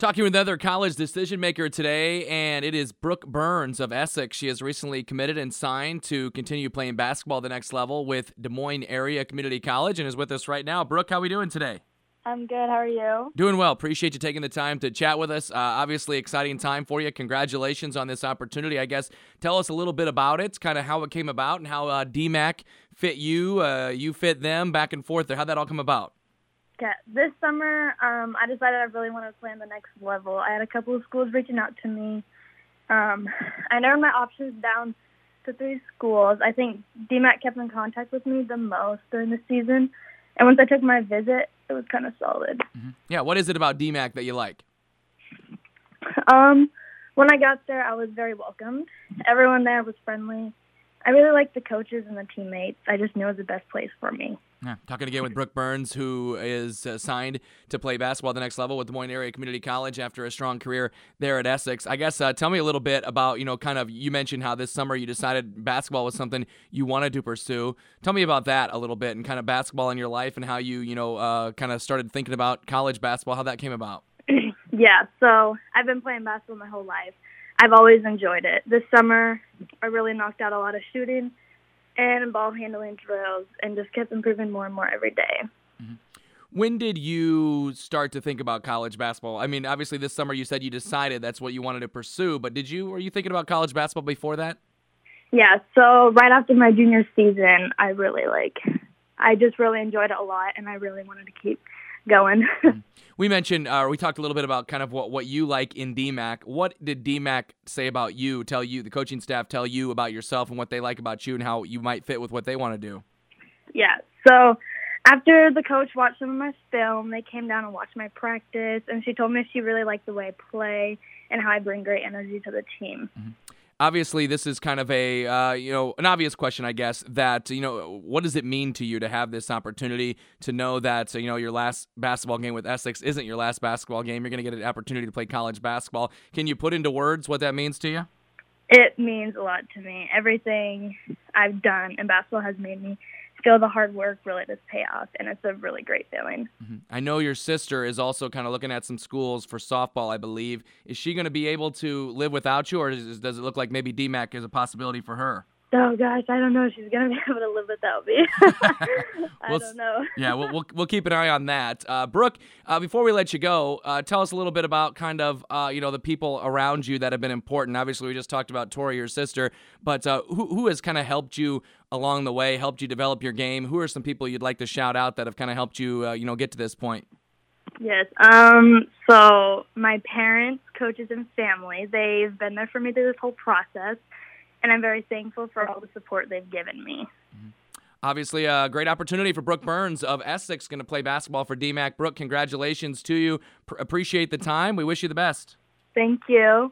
Talking with another college decision maker today, and it is Brooke Burns of Essex. She has recently committed and signed to continue playing basketball at the next level with Des Moines Area Community College and is with us right now. Brooke, how are we doing today? I'm good. How are you? Doing well. Appreciate you taking the time to chat with us. Uh, obviously, exciting time for you. Congratulations on this opportunity. I guess tell us a little bit about it, kind of how it came about, and how uh, DMACC fit you, uh, you fit them, back and forth. There, how'd that all come about? Yeah, this summer, um, I decided I really wanted to play on the next level. I had a couple of schools reaching out to me. Um, I narrowed my options down to three schools. I think DMACC kept in contact with me the most during the season, and once I took my visit, it was kind of solid. Mm-hmm. Yeah, what is it about DMACC that you like? Um, when I got there, I was very welcomed. Everyone there was friendly. I really like the coaches and the teammates. I just know it was the best place for me. Yeah. Talking again with Brooke Burns, who is uh, signed to play basketball at the next level with Des Moines Area Community College after a strong career there at Essex. I guess uh, tell me a little bit about, you know, kind of, you mentioned how this summer you decided basketball was something you wanted to pursue. Tell me about that a little bit and kind of basketball in your life and how you, you know, uh, kind of started thinking about college basketball, how that came about. yeah, so I've been playing basketball my whole life. I've always enjoyed it. This summer, I really knocked out a lot of shooting and ball handling drills and just kept improving more and more every day. Mm-hmm. When did you start to think about college basketball? I mean, obviously this summer you said you decided that's what you wanted to pursue, but did you were you thinking about college basketball before that? Yeah, so right after my junior season, I really like I just really enjoyed it a lot and I really wanted to keep going. we mentioned, uh, we talked a little bit about kind of what, what you like in DMACC. What did DMACC say about you, tell you, the coaching staff tell you about yourself and what they like about you and how you might fit with what they want to do? Yeah, so after the coach watched some of my film, they came down and watched my practice, and she told me she really liked the way I play and how I bring great energy to the team. Mm-hmm obviously this is kind of a uh, you know an obvious question i guess that you know what does it mean to you to have this opportunity to know that you know your last basketball game with essex isn't your last basketball game? You're going to get an opportunity to play college basketball. Can you put into words what that means to you? It means a lot to me. Everything i've done in basketball has made me feel the hard work really does pay off, and it's a really great feeling. Mm-hmm. I know your sister is also kind of looking at some schools for softball, I believe. Is she going to be able to live without you, or does, does it look like maybe DMACC is a possibility for her? Oh gosh, I don't know. if She's gonna be able to live without me. I don't know. yeah, we'll, we'll, we'll keep an eye on that. Uh, Brooke, uh, before we let you go, uh, tell us a little bit about kind of uh, you know the people around you that have been important. Obviously, we just talked about Tori, your sister, but uh, who who has kind of helped you along the way, helped you develop your game? Who are some people you'd like to shout out that have kind of helped you uh, you know get to this point? Yes. Um. So my parents, coaches, and family, they've been there for me through this whole process and I'm very thankful for all the support they've given me. Mm-hmm. Obviously, a great opportunity for Brooke Burns of Essex, going to play basketball for DMACC. Brooke, congratulations to you. P- appreciate the time. We wish you the best. Thank you.